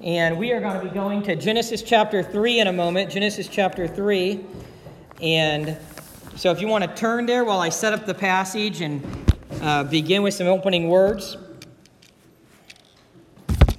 And we are going to be going to Genesis chapter 3 in a moment. Genesis chapter 3. And so if you want to turn there while I set up the passage and uh, begin with some opening words. I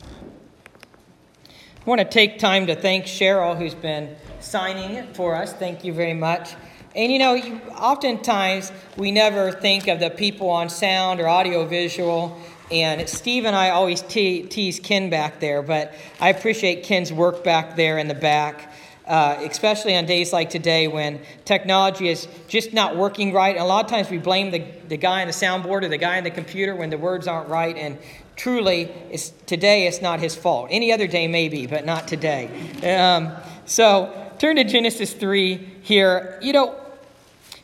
want to take time to thank Cheryl, who's been signing for us. Thank you very much. And you know, oftentimes we never think of the people on sound or audio visual and Steve and I always te- tease Ken back there, but I appreciate Ken's work back there in the back, uh, especially on days like today when technology is just not working right. And a lot of times we blame the, the guy on the soundboard or the guy on the computer when the words aren't right. And truly, it's, today it's not his fault. Any other day, maybe, but not today. Um, so turn to Genesis 3 here. You know,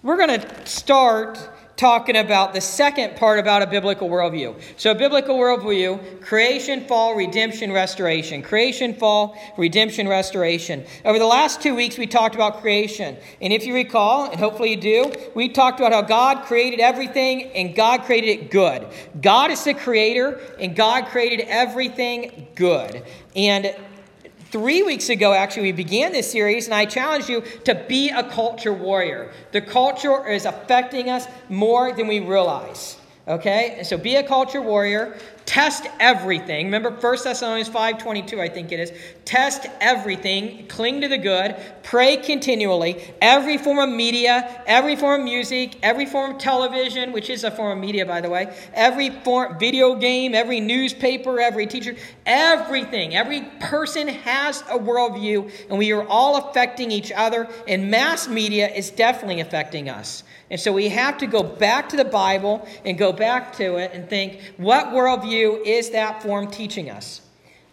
we're going to start talking about the second part about a biblical worldview. So, biblical worldview creation, fall, redemption, restoration. Creation, fall, redemption, restoration. Over the last two weeks, we talked about creation. And if you recall, and hopefully you do, we talked about how God created everything and God created it good. God is the creator and God created everything good. And Three weeks ago, actually, we began this series, and I challenged you to be a culture warrior. The culture is affecting us more than we realize. Okay? So be a culture warrior. Test everything. Remember 1 Thessalonians 5.22, I think it is. Test everything. Cling to the good. Pray continually. Every form of media, every form of music, every form of television, which is a form of media, by the way, every form, video game, every newspaper, every teacher, everything. Every person has a worldview, and we are all affecting each other, and mass media is definitely affecting us. And so we have to go back to the Bible and go back to it and think, what worldview is that form teaching us?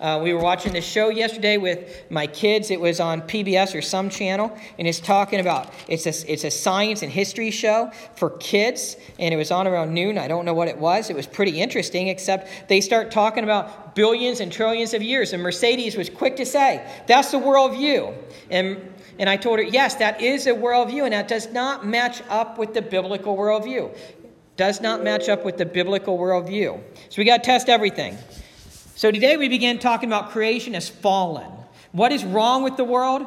Uh, we were watching this show yesterday with my kids. It was on PBS or some channel, and it's talking about it's a, it's a science and history show for kids, and it was on around noon. I don't know what it was. It was pretty interesting, except they start talking about billions and trillions of years, and Mercedes was quick to say that's the worldview. And and I told her, yes, that is a worldview, and that does not match up with the biblical worldview. Does not match up with the biblical worldview. So we got to test everything. So today we begin talking about creation as fallen. What is wrong with the world?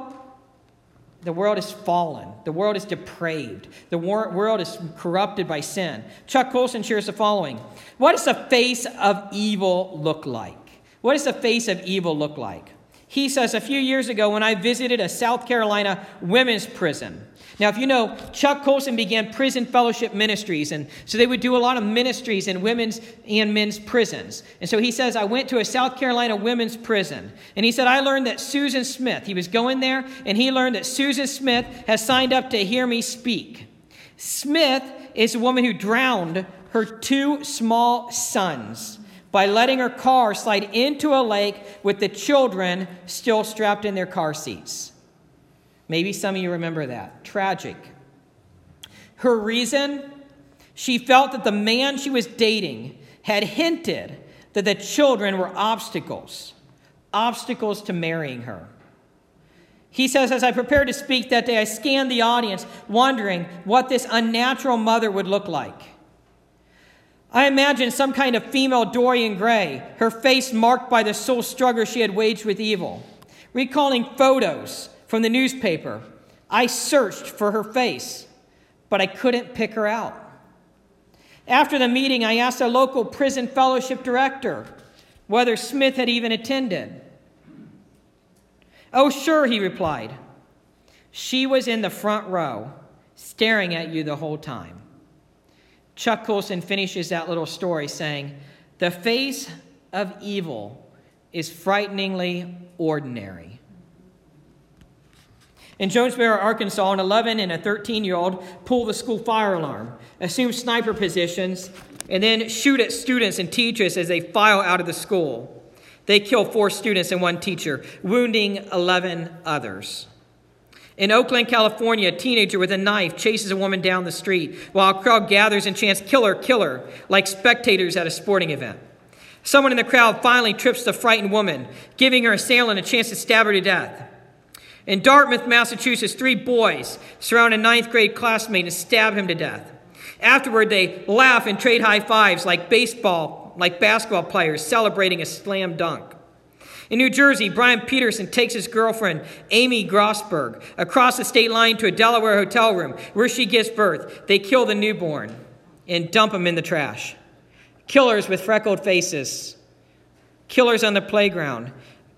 The world is fallen. The world is depraved. The world is corrupted by sin. Chuck Colson shares the following What does the face of evil look like? What does the face of evil look like? He says, a few years ago when I visited a South Carolina women's prison. Now, if you know, Chuck Colson began prison fellowship ministries, and so they would do a lot of ministries in women's and men's prisons. And so he says, I went to a South Carolina women's prison, and he said, I learned that Susan Smith, he was going there, and he learned that Susan Smith has signed up to hear me speak. Smith is a woman who drowned her two small sons by letting her car slide into a lake with the children still strapped in their car seats. Maybe some of you remember that. Tragic. Her reason? She felt that the man she was dating had hinted that the children were obstacles, obstacles to marrying her. He says, As I prepared to speak that day, I scanned the audience, wondering what this unnatural mother would look like. I imagine some kind of female Dorian Gray, her face marked by the soul struggle she had waged with evil. Recalling photos from the newspaper, I searched for her face, but I couldn't pick her out. After the meeting, I asked a local prison fellowship director whether Smith had even attended. Oh, sure, he replied. She was in the front row, staring at you the whole time. Chuck Colson finishes that little story saying, The face of evil is frighteningly ordinary. In Jonesboro, Arkansas, an 11 and a 13 year old pull the school fire alarm, assume sniper positions, and then shoot at students and teachers as they file out of the school. They kill four students and one teacher, wounding 11 others. In Oakland, California, a teenager with a knife chases a woman down the street while a crowd gathers and chants, Kill her, kill her, like spectators at a sporting event. Someone in the crowd finally trips the frightened woman, giving her assailant a chance to stab her to death. In Dartmouth, Massachusetts, three boys surround a ninth grade classmate and stab him to death. Afterward, they laugh and trade high fives like baseball, like basketball players celebrating a slam dunk. In New Jersey, Brian Peterson takes his girlfriend, Amy Grossberg, across the state line to a Delaware hotel room where she gives birth. They kill the newborn and dump him in the trash. Killers with freckled faces, killers on the playground,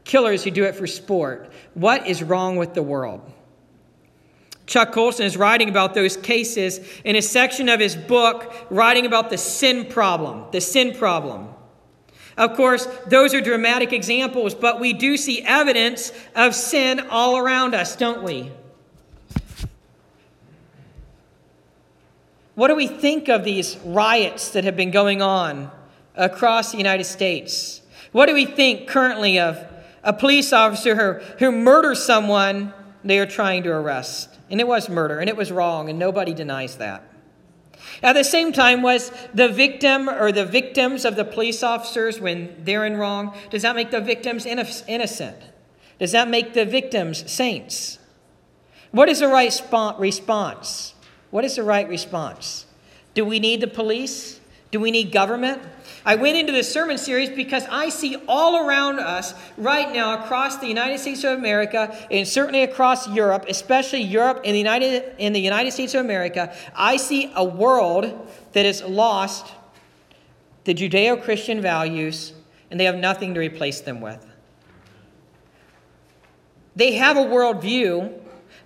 killers who do it for sport. What is wrong with the world? Chuck Colson is writing about those cases in a section of his book, writing about the sin problem. The sin problem. Of course, those are dramatic examples, but we do see evidence of sin all around us, don't we? What do we think of these riots that have been going on across the United States? What do we think currently of a police officer who, who murders someone they are trying to arrest? And it was murder, and it was wrong, and nobody denies that. At the same time, was the victim or the victims of the police officers when they're in wrong, does that make the victims innocent? Does that make the victims saints? What is the right response? What is the right response? Do we need the police? Do we need government? I went into this sermon series because I see all around us right now across the United States of America and certainly across Europe, especially Europe and the United in the United States of America, I see a world that has lost the Judeo-Christian values and they have nothing to replace them with. They have a worldview,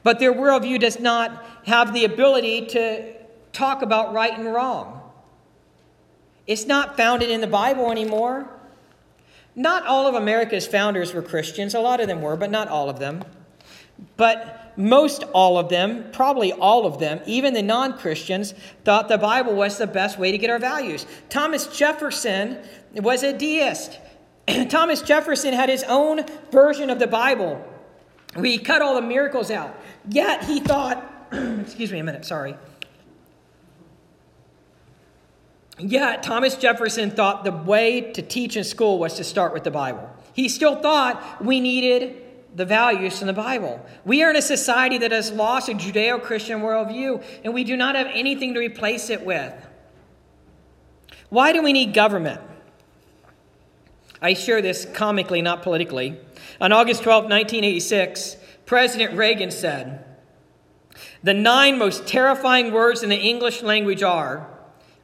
but their worldview does not have the ability to talk about right and wrong. It's not founded in the Bible anymore. Not all of America's founders were Christians. A lot of them were, but not all of them. But most all of them, probably all of them, even the non Christians, thought the Bible was the best way to get our values. Thomas Jefferson was a deist. Thomas Jefferson had his own version of the Bible. We cut all the miracles out. Yet he thought, excuse me a minute, sorry. Yet, Thomas Jefferson thought the way to teach in school was to start with the Bible. He still thought we needed the values in the Bible. We are in a society that has lost a Judeo Christian worldview, and we do not have anything to replace it with. Why do we need government? I share this comically, not politically. On August 12, 1986, President Reagan said, The nine most terrifying words in the English language are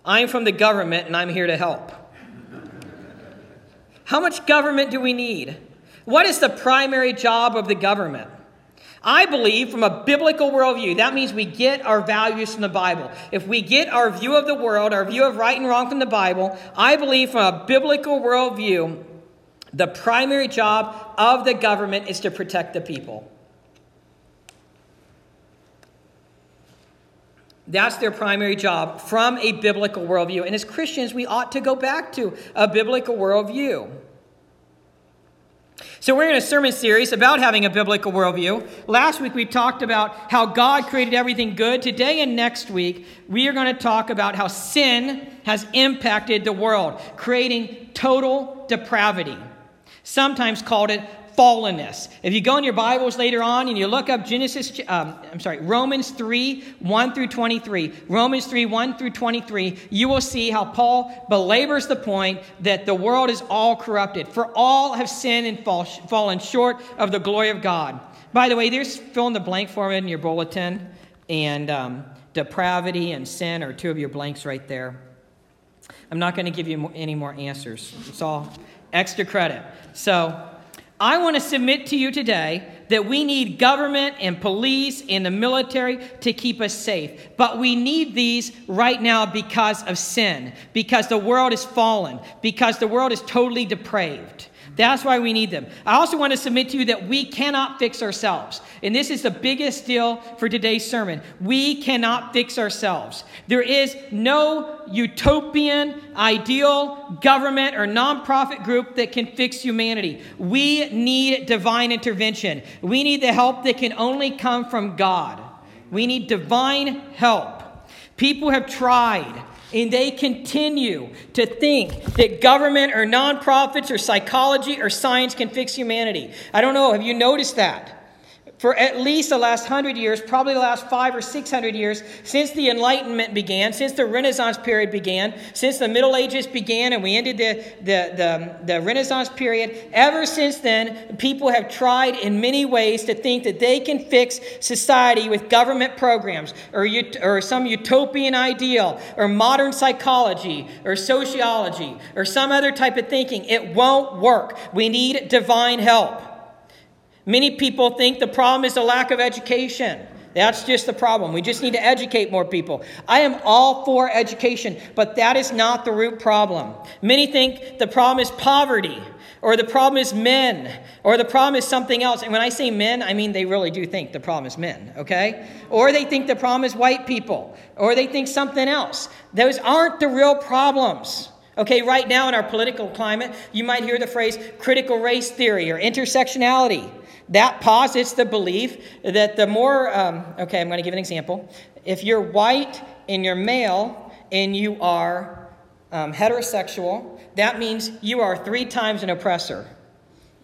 I'm from the government and I'm here to help. How much government do we need? What is the primary job of the government? I believe from a biblical worldview, that means we get our values from the Bible. If we get our view of the world, our view of right and wrong from the Bible, I believe from a biblical worldview, the primary job of the government is to protect the people. That's their primary job from a biblical worldview. And as Christians, we ought to go back to a biblical worldview. So, we're in a sermon series about having a biblical worldview. Last week, we talked about how God created everything good. Today and next week, we are going to talk about how sin has impacted the world, creating total depravity. Sometimes called it fallenness. If you go in your Bibles later on and you look up Genesis, um, I'm sorry, Romans 3, 1 through 23, Romans 3, 1 through 23, you will see how Paul belabors the point that the world is all corrupted. For all have sinned and fall, fallen short of the glory of God. By the way, there's fill in the blank for it in your bulletin, and um, depravity and sin are two of your blanks right there. I'm not going to give you any more answers. It's all extra credit. So, I want to submit to you today that we need government and police and the military to keep us safe. But we need these right now because of sin, because the world is fallen, because the world is totally depraved. That's why we need them. I also want to submit to you that we cannot fix ourselves. And this is the biggest deal for today's sermon. We cannot fix ourselves. There is no utopian, ideal government or nonprofit group that can fix humanity. We need divine intervention. We need the help that can only come from God. We need divine help. People have tried and they continue to think that government or nonprofits or psychology or science can fix humanity. I don't know. Have you noticed that? For at least the last hundred years, probably the last five or six hundred years, since the Enlightenment began, since the Renaissance period began, since the Middle Ages began, and we ended the, the, the, the Renaissance period, ever since then, people have tried in many ways to think that they can fix society with government programs or, or some utopian ideal or modern psychology or sociology or some other type of thinking. It won't work. We need divine help. Many people think the problem is the lack of education. That's just the problem. We just need to educate more people. I am all for education, but that is not the root problem. Many think the problem is poverty, or the problem is men, or the problem is something else. And when I say men, I mean they really do think the problem is men, okay? Or they think the problem is white people, or they think something else. Those aren't the real problems. Okay, right now in our political climate, you might hear the phrase critical race theory or intersectionality. That posits the belief that the more, um, okay, I'm going to give an example. If you're white and you're male and you are um, heterosexual, that means you are three times an oppressor.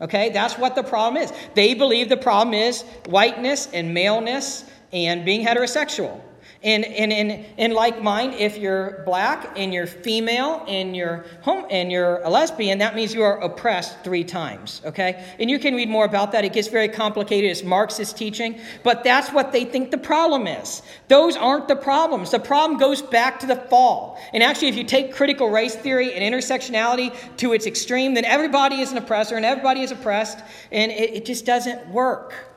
Okay, that's what the problem is. They believe the problem is whiteness and maleness and being heterosexual. And, in, in like mind, if you're black and you're female and you're home and you're a lesbian, that means you are oppressed three times. Okay? And you can read more about that. It gets very complicated. It's Marxist teaching. But that's what they think the problem is. Those aren't the problems. The problem goes back to the fall. And actually, if you take critical race theory and intersectionality to its extreme, then everybody is an oppressor and everybody is oppressed, and it, it just doesn't work.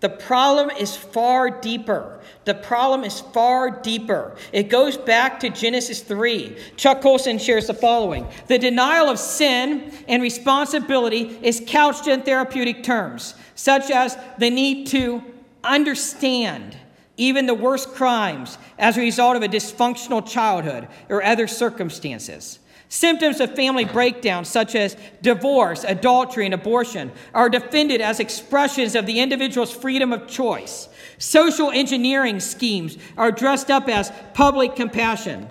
The problem is far deeper. The problem is far deeper. It goes back to Genesis 3. Chuck Colson shares the following The denial of sin and responsibility is couched in therapeutic terms, such as the need to understand even the worst crimes as a result of a dysfunctional childhood or other circumstances. Symptoms of family breakdown, such as divorce, adultery, and abortion, are defended as expressions of the individual's freedom of choice. Social engineering schemes are dressed up as public compassion.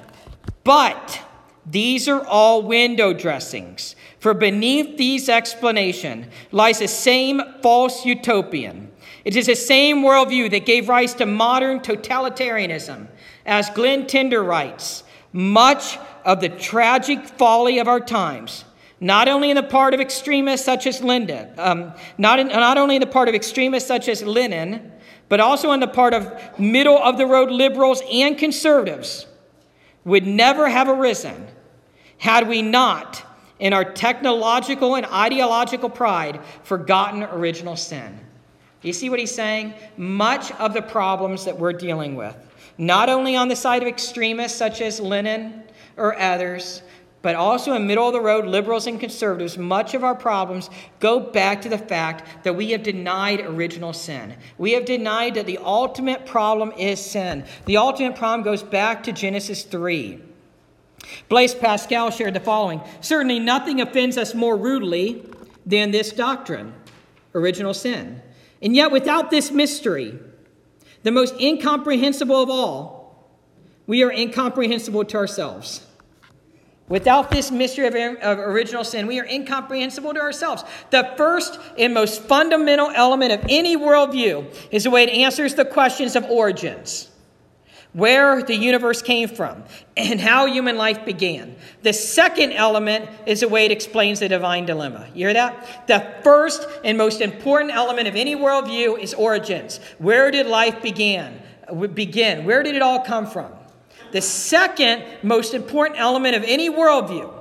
But these are all window dressings, for beneath these explanations lies the same false utopian. It is the same worldview that gave rise to modern totalitarianism. As Glenn Tinder writes, much of the tragic folly of our times, not only in the part of extremists such as Linden, um, not, in, not only in the part of extremists such as Lenin, but also in the part of middle of the road liberals and conservatives, would never have arisen had we not, in our technological and ideological pride, forgotten original sin. You see what he's saying? Much of the problems that we're dealing with, not only on the side of extremists such as Lenin or others, but also in middle of the road liberals and conservatives, much of our problems go back to the fact that we have denied original sin. We have denied that the ultimate problem is sin. The ultimate problem goes back to Genesis 3. Blaise Pascal shared the following Certainly nothing offends us more rudely than this doctrine, original sin. And yet, without this mystery, the most incomprehensible of all, we are incomprehensible to ourselves. Without this mystery of, of, original sin, we are incomprehensible to ourselves. The first and most fundamental element of any worldview is the way it answers the questions of origins where the universe came from and how human life began. The second element is the way it explains the divine dilemma. You hear that? The first and most important element of any worldview is origins. Where did life begin? Begin. Where did it all come from? The second most important element of any worldview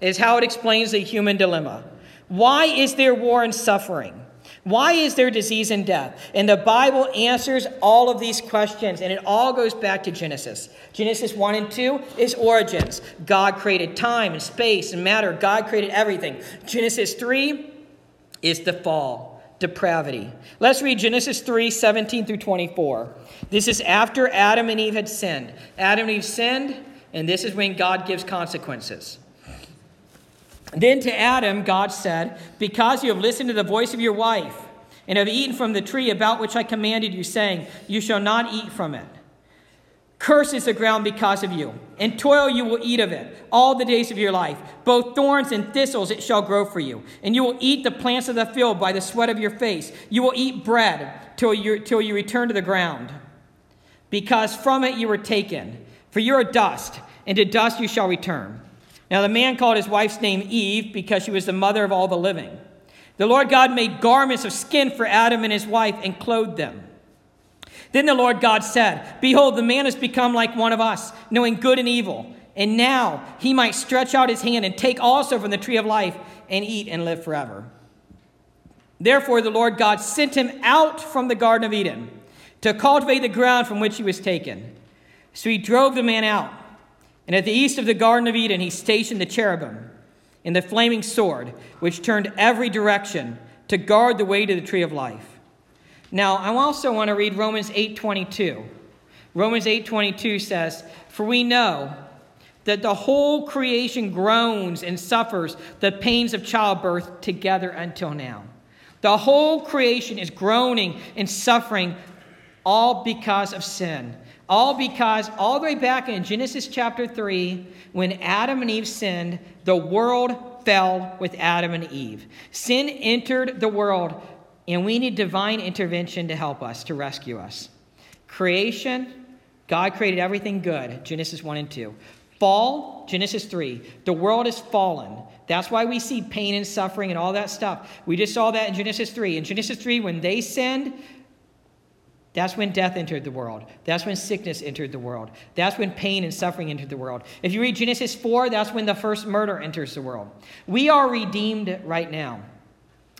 is how it explains the human dilemma. Why is there war and suffering? Why is there disease and death? And the Bible answers all of these questions, and it all goes back to Genesis. Genesis 1 and 2 is origins. God created time and space and matter, God created everything. Genesis 3 is the fall, depravity. Let's read Genesis 3 17 through 24. This is after Adam and Eve had sinned. Adam and Eve sinned, and this is when God gives consequences. Then to Adam, God said, Because you have listened to the voice of your wife, and have eaten from the tree about which I commanded you, saying, You shall not eat from it. Curses the ground because of you, and toil you will eat of it all the days of your life. Both thorns and thistles it shall grow for you, and you will eat the plants of the field by the sweat of your face. You will eat bread till you, till you return to the ground, because from it you were taken. For you are dust, and to dust you shall return. Now the man called his wife's name Eve because she was the mother of all the living. The Lord God made garments of skin for Adam and his wife and clothed them. Then the Lord God said, Behold, the man has become like one of us, knowing good and evil. And now he might stretch out his hand and take also from the tree of life and eat and live forever. Therefore, the Lord God sent him out from the Garden of Eden to cultivate the ground from which he was taken. So he drove the man out. And at the east of the Garden of Eden, he stationed the cherubim and the flaming sword, which turned every direction to guard the way to the tree of life. Now, I also want to read Romans 8:22. Romans 8:22 says, "For we know that the whole creation groans and suffers the pains of childbirth together until now." The whole creation is groaning and suffering all because of sin. All because, all the way back in Genesis chapter 3, when Adam and Eve sinned, the world fell with Adam and Eve. Sin entered the world and we need divine intervention to help us, to rescue us. Creation, God created everything good, Genesis 1 and 2. Fall, Genesis 3. The world is fallen. That's why we see pain and suffering and all that stuff. We just saw that in Genesis 3. In Genesis 3, when they sinned, that's when death entered the world. That's when sickness entered the world. That's when pain and suffering entered the world. If you read Genesis 4, that's when the first murder enters the world. We are redeemed right now.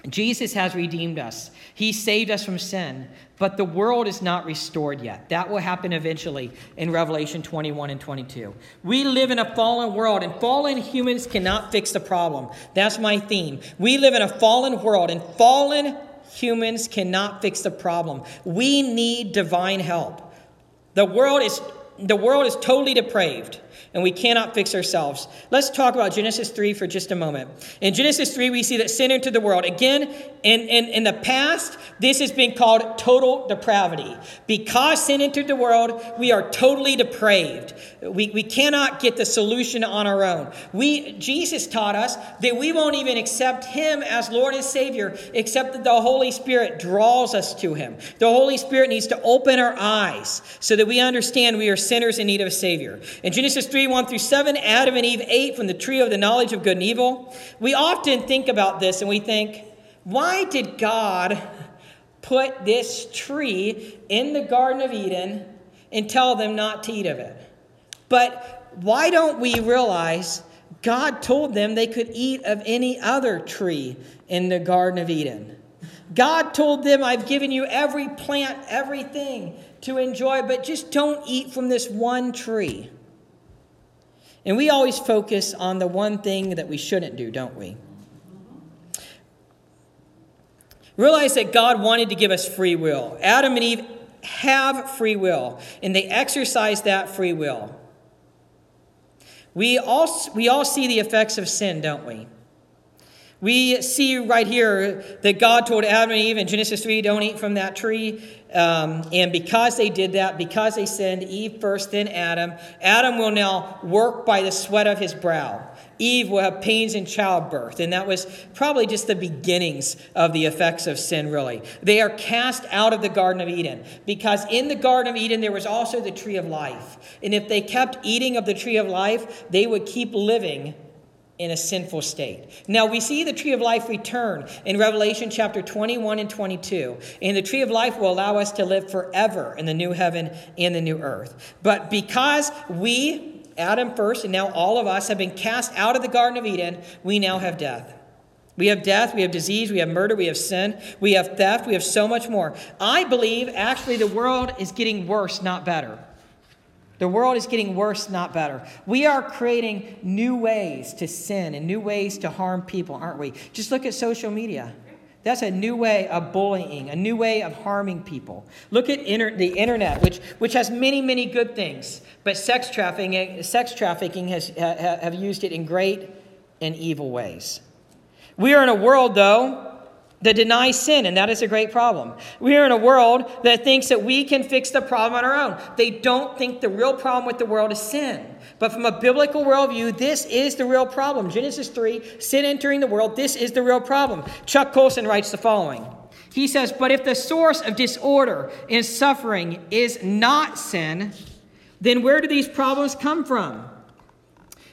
Jesus has redeemed us. He saved us from sin, but the world is not restored yet. That will happen eventually in Revelation 21 and 22. We live in a fallen world, and fallen humans cannot fix the problem. That's my theme. We live in a fallen world, and fallen humans cannot fix the problem. We need divine help. The world is, the world is totally depraved and we cannot fix ourselves. Let's talk about Genesis 3 for just a moment. In Genesis 3, we see that sin entered the world. Again, in, in, in the past, this has been called total depravity. Because sin entered the world, we are totally depraved. We, we cannot get the solution on our own. We, Jesus taught us that we won't even accept Him as Lord and Savior, except that the Holy Spirit draws us to Him. The Holy Spirit needs to open our eyes so that we understand we are sinners in need of a Savior. In Genesis 3, 1 through 7, Adam and Eve ate from the tree of the knowledge of good and evil. We often think about this and we think, why did God put this tree in the Garden of Eden and tell them not to eat of it? But why don't we realize God told them they could eat of any other tree in the Garden of Eden? God told them, I've given you every plant, everything to enjoy, but just don't eat from this one tree. And we always focus on the one thing that we shouldn't do, don't we? Realize that God wanted to give us free will. Adam and Eve have free will, and they exercise that free will. We all, we all see the effects of sin, don't we? We see right here that God told Adam and Eve in Genesis 3 don't eat from that tree. Um, and because they did that, because they sinned, Eve first, then Adam, Adam will now work by the sweat of his brow. Eve will have pains in childbirth. And that was probably just the beginnings of the effects of sin, really. They are cast out of the Garden of Eden because in the Garden of Eden there was also the tree of life. And if they kept eating of the tree of life, they would keep living in a sinful state. Now we see the tree of life return in Revelation chapter 21 and 22. And the tree of life will allow us to live forever in the new heaven and the new earth. But because we, Adam first, and now all of us have been cast out of the Garden of Eden, we now have death. We have death, we have disease, we have murder, we have sin, we have theft, we have so much more. I believe actually the world is getting worse, not better. The world is getting worse, not better. We are creating new ways to sin and new ways to harm people, aren't we? Just look at social media. That's a new way of bullying, a new way of harming people. Look at inter- the internet, which, which has many, many good things, but sex trafficking, sex trafficking has ha, have used it in great and evil ways. We are in a world, though, that deny sin, and that is a great problem. We are in a world that thinks that we can fix the problem on our own. They don't think the real problem with the world is sin. But from a biblical worldview, this is the real problem. Genesis 3, sin entering the world, this is the real problem. Chuck Colson writes the following He says, But if the source of disorder and suffering is not sin, then where do these problems come from?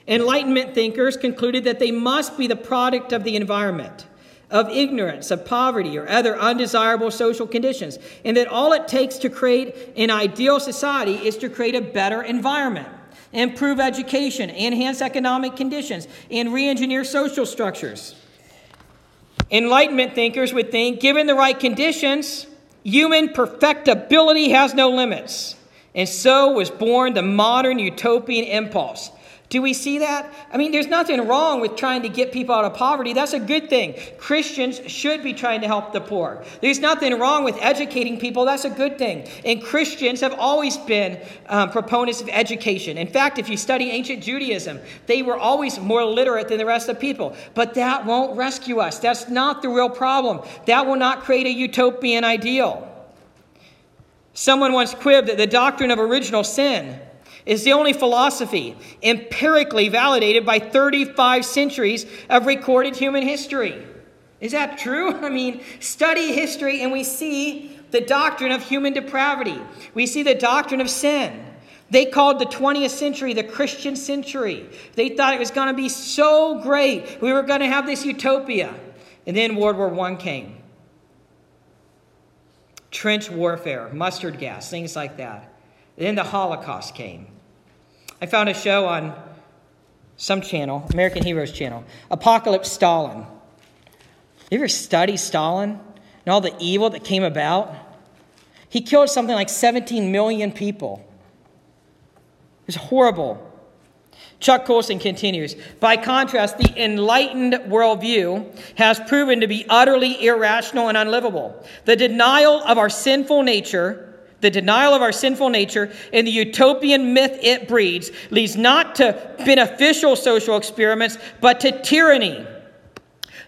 Enlightenment thinkers concluded that they must be the product of the environment of ignorance, of poverty, or other undesirable social conditions, and that all it takes to create an ideal society is to create a better environment, improve education, enhance economic conditions, and re engineer social structures. Enlightenment thinkers would think, given the right conditions, human perfectibility has no limits. And so was born the modern utopian impulse do we see that? I mean, there's nothing wrong with trying to get people out of poverty. That's a good thing. Christians should be trying to help the poor. There's nothing wrong with educating people. That's a good thing. And Christians have always been um, proponents of education. In fact, if you study ancient Judaism, they were always more literate than the rest of people. But that won't rescue us. That's not the real problem. That will not create a utopian ideal. Someone once quipped that the doctrine of original sin is the only philosophy empirically validated by 35 centuries of recorded human history. Is that true? I mean, study history and we see the doctrine of human depravity. We see the doctrine of sin. They called the 20th century the Christian century. They thought it was going to be so great. We were going to have this utopia. And then World War I came. Trench warfare, mustard gas, things like that. Then the Holocaust came. I found a show on some channel, American Heroes channel, Apocalypse Stalin. You ever study Stalin and all the evil that came about? He killed something like 17 million people. It was horrible. Chuck Colson continues By contrast, the enlightened worldview has proven to be utterly irrational and unlivable. The denial of our sinful nature the denial of our sinful nature and the utopian myth it breeds leads not to beneficial social experiments, but to tyranny.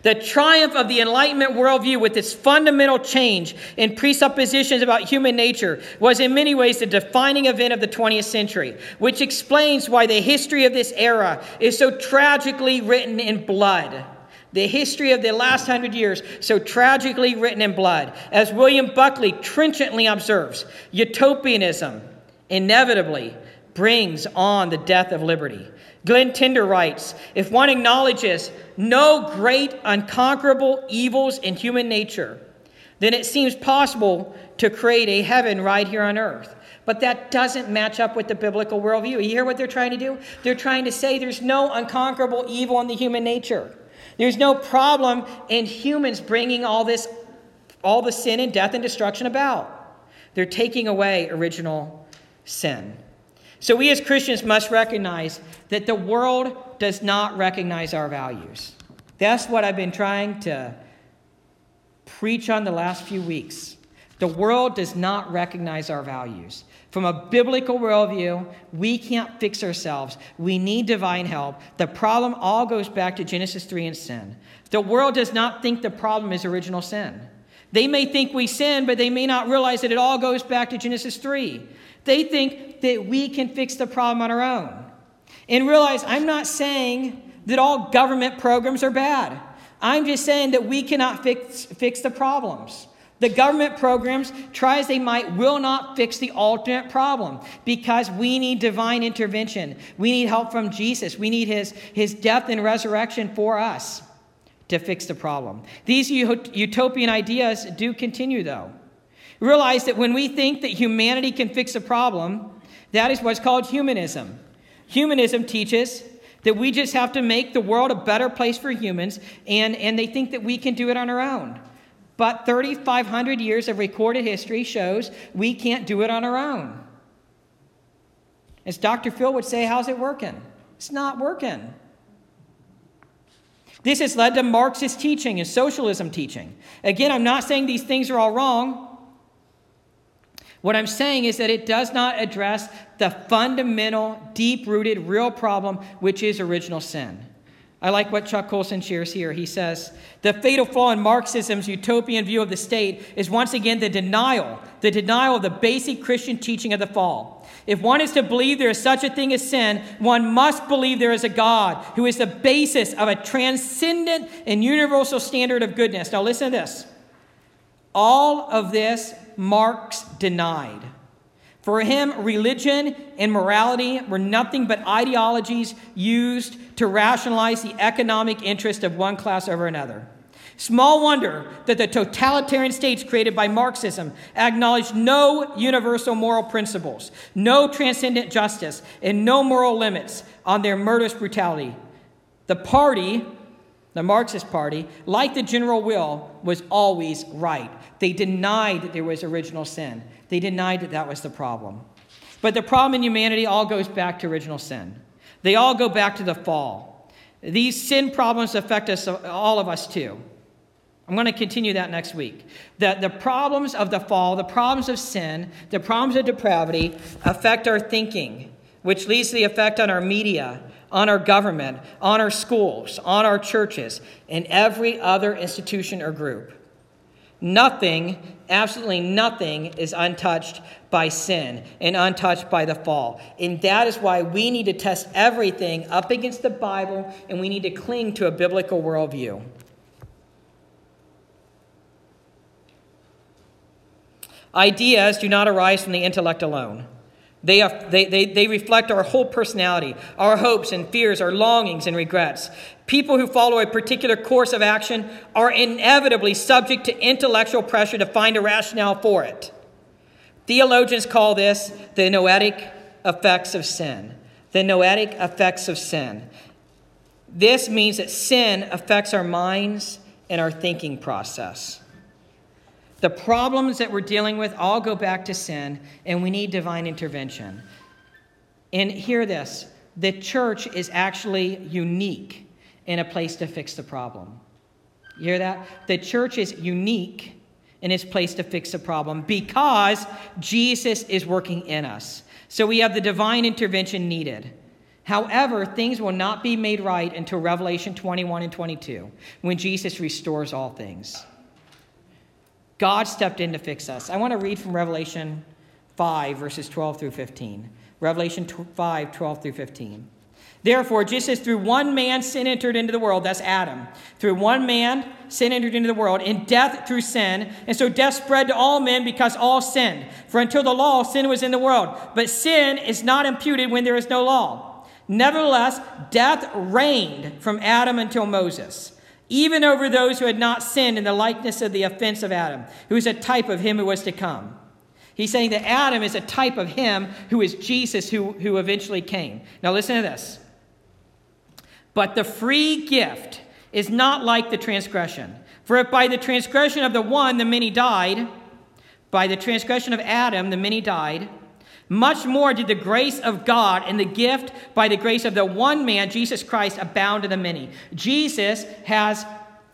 The triumph of the Enlightenment worldview, with its fundamental change in presuppositions about human nature, was in many ways the defining event of the 20th century, which explains why the history of this era is so tragically written in blood the history of the last hundred years so tragically written in blood. As William Buckley trenchantly observes, utopianism inevitably brings on the death of liberty. Glenn Tinder writes If one acknowledges no great unconquerable evils in human nature, then it seems possible to create a heaven right here on earth. But that doesn't match up with the biblical worldview. You hear what they're trying to do? They're trying to say there's no unconquerable evil in the human nature. There's no problem in humans bringing all this, all the sin and death and destruction about. They're taking away original sin. So we as Christians must recognize that the world does not recognize our values. That's what I've been trying to preach on the last few weeks. The world does not recognize our values. From a biblical worldview, we can't fix ourselves. We need divine help. The problem all goes back to Genesis 3 and sin. The world does not think the problem is original sin. They may think we sin, but they may not realize that it all goes back to Genesis 3. They think that we can fix the problem on our own. And realize I'm not saying that all government programs are bad. I'm just saying that we cannot fix, fix the problems. The government programs, try as they might, will not fix the ultimate problem because we need divine intervention. We need help from Jesus. We need his, his death and resurrection for us to fix the problem. These utopian ideas do continue, though. Realize that when we think that humanity can fix a problem, that is what's called humanism. Humanism teaches that we just have to make the world a better place for humans, and, and they think that we can do it on our own. But 3,500 years of recorded history shows we can't do it on our own. As Dr. Phil would say, how's it working? It's not working. This has led to Marxist teaching and socialism teaching. Again, I'm not saying these things are all wrong. What I'm saying is that it does not address the fundamental, deep rooted, real problem, which is original sin. I like what Chuck Colson shares here. He says, The fatal flaw in Marxism's utopian view of the state is once again the denial, the denial of the basic Christian teaching of the fall. If one is to believe there is such a thing as sin, one must believe there is a God who is the basis of a transcendent and universal standard of goodness. Now, listen to this. All of this Marx denied. For him, religion and morality were nothing but ideologies used to rationalize the economic interest of one class over another. Small wonder that the totalitarian states created by Marxism acknowledged no universal moral principles, no transcendent justice, and no moral limits on their murderous brutality. The party, the Marxist Party, like the general will, was always right. They denied that there was original sin. They denied that that was the problem. But the problem in humanity all goes back to original sin. They all go back to the fall. These sin problems affect us, all of us too. I'm going to continue that next week. The, the problems of the fall, the problems of sin, the problems of depravity affect our thinking, which leads to the effect on our media, on our government, on our schools, on our churches, and every other institution or group. Nothing, absolutely nothing, is untouched by sin and untouched by the fall. And that is why we need to test everything up against the Bible and we need to cling to a biblical worldview. Ideas do not arise from the intellect alone. They, are, they, they, they reflect our whole personality, our hopes and fears, our longings and regrets. People who follow a particular course of action are inevitably subject to intellectual pressure to find a rationale for it. Theologians call this the noetic effects of sin. The noetic effects of sin. This means that sin affects our minds and our thinking process. The problems that we're dealing with all go back to sin, and we need divine intervention. And hear this the church is actually unique in a place to fix the problem. You hear that? The church is unique in its place to fix the problem because Jesus is working in us. So we have the divine intervention needed. However, things will not be made right until Revelation 21 and 22 when Jesus restores all things. God stepped in to fix us. I want to read from Revelation 5, verses 12 through 15. Revelation 5, 12 through 15. Therefore, just as through one man sin entered into the world, that's Adam, through one man sin entered into the world, and death through sin, and so death spread to all men because all sinned. For until the law, sin was in the world, but sin is not imputed when there is no law. Nevertheless, death reigned from Adam until Moses even over those who had not sinned in the likeness of the offense of Adam, who is a type of him who was to come. He's saying that Adam is a type of him who is Jesus who, who eventually came. Now, listen to this. But the free gift is not like the transgression. For if by the transgression of the one the many died, by the transgression of Adam the many died, much more did the grace of God and the gift by the grace of the one man, Jesus Christ, abound to the many. Jesus has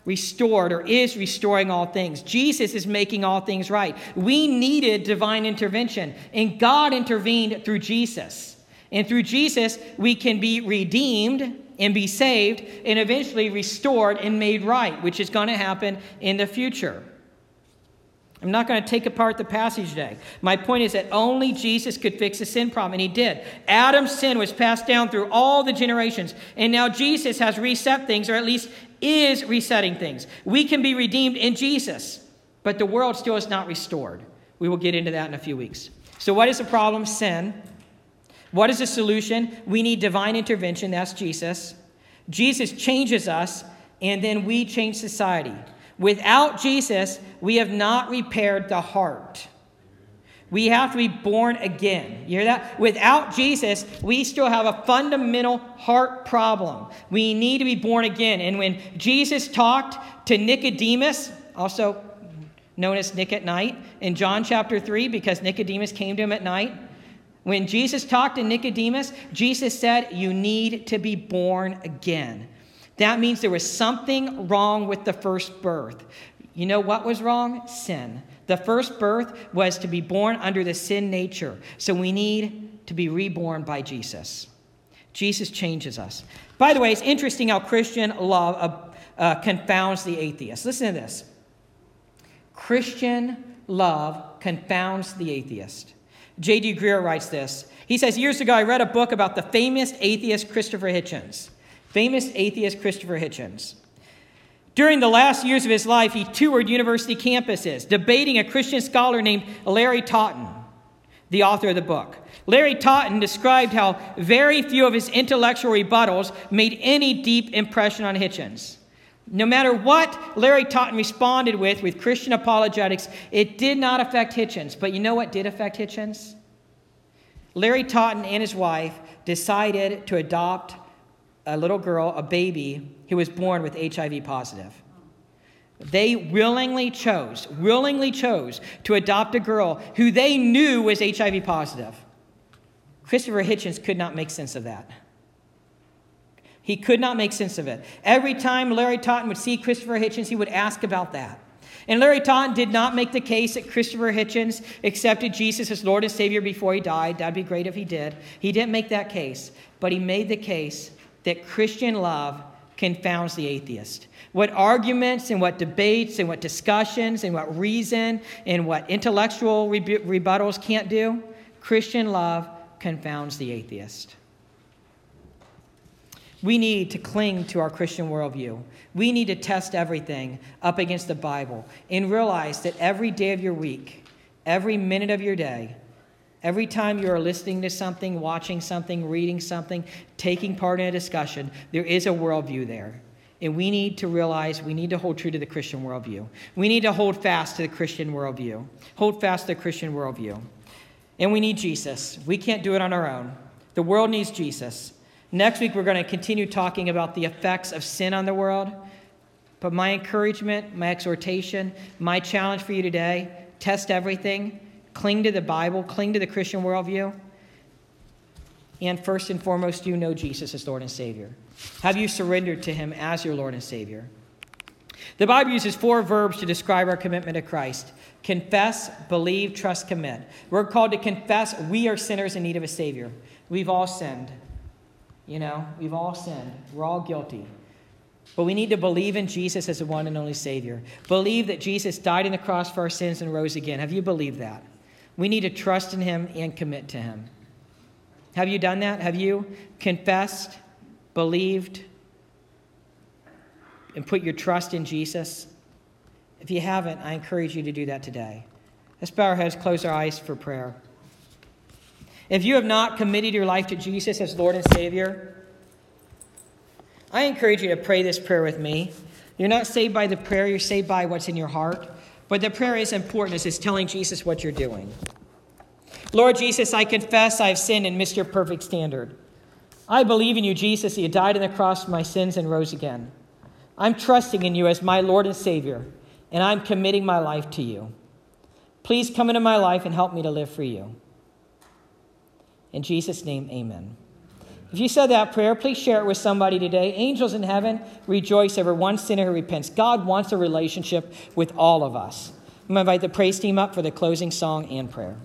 restored or is restoring all things. Jesus is making all things right. We needed divine intervention, and God intervened through Jesus. And through Jesus, we can be redeemed and be saved and eventually restored and made right, which is going to happen in the future. I'm not going to take apart the passage today. My point is that only Jesus could fix the sin problem, and he did. Adam's sin was passed down through all the generations, and now Jesus has reset things, or at least is resetting things. We can be redeemed in Jesus, but the world still is not restored. We will get into that in a few weeks. So, what is the problem? Sin. What is the solution? We need divine intervention. That's Jesus. Jesus changes us, and then we change society. Without Jesus, we have not repaired the heart. We have to be born again. You hear that? Without Jesus, we still have a fundamental heart problem. We need to be born again. And when Jesus talked to Nicodemus, also known as Nick at night, in John chapter 3, because Nicodemus came to him at night, when Jesus talked to Nicodemus, Jesus said, You need to be born again. That means there was something wrong with the first birth. You know what was wrong? Sin. The first birth was to be born under the sin nature. So we need to be reborn by Jesus. Jesus changes us. By the way, it's interesting how Christian love uh, uh, confounds the atheist. Listen to this Christian love confounds the atheist. J.D. Greear writes this. He says, Years ago, I read a book about the famous atheist Christopher Hitchens. Famous atheist Christopher Hitchens. During the last years of his life, he toured university campuses, debating a Christian scholar named Larry Taunton, the author of the book. Larry Taunton described how very few of his intellectual rebuttals made any deep impression on Hitchens. No matter what Larry Taunton responded with with Christian apologetics, it did not affect Hitchens. But you know what did affect Hitchens? Larry Taunton and his wife decided to adopt a little girl, a baby, who was born with HIV positive. They willingly chose, willingly chose to adopt a girl who they knew was HIV positive. Christopher Hitchens could not make sense of that. He could not make sense of it. Every time Larry Taunton would see Christopher Hitchens, he would ask about that. And Larry Taunton did not make the case that Christopher Hitchens accepted Jesus as Lord and Savior before he died. That'd be great if he did. He didn't make that case, but he made the case that Christian love confounds the atheist. What arguments and what debates and what discussions and what reason and what intellectual rebuttals can't do, Christian love confounds the atheist. We need to cling to our Christian worldview. We need to test everything up against the Bible and realize that every day of your week, every minute of your day, every time you are listening to something, watching something, reading something, taking part in a discussion, there is a worldview there. And we need to realize we need to hold true to the Christian worldview. We need to hold fast to the Christian worldview. Hold fast to the Christian worldview. And we need Jesus. We can't do it on our own. The world needs Jesus. Next week, we're going to continue talking about the effects of sin on the world. But my encouragement, my exhortation, my challenge for you today test everything, cling to the Bible, cling to the Christian worldview. And first and foremost, you know Jesus as Lord and Savior. Have you surrendered to Him as your Lord and Savior? The Bible uses four verbs to describe our commitment to Christ confess, believe, trust, commit. We're called to confess we are sinners in need of a Savior. We've all sinned. You know, we've all sinned. We're all guilty. But we need to believe in Jesus as the one and only Savior. Believe that Jesus died on the cross for our sins and rose again. Have you believed that? We need to trust in Him and commit to Him. Have you done that? Have you confessed, believed, and put your trust in Jesus? If you haven't, I encourage you to do that today. Let's bow our heads, close our eyes for prayer. If you have not committed your life to Jesus as Lord and Savior, I encourage you to pray this prayer with me. You're not saved by the prayer, you're saved by what's in your heart. But the prayer is important as it's telling Jesus what you're doing. Lord Jesus, I confess I've sinned and missed your perfect standard. I believe in you, Jesus, that you died on the cross for my sins and rose again. I'm trusting in you as my Lord and Savior, and I'm committing my life to you. Please come into my life and help me to live for you. In Jesus' name, amen. If you said that prayer, please share it with somebody today. Angels in heaven rejoice over one sinner who repents. God wants a relationship with all of us. I'm going to invite the praise team up for the closing song and prayer.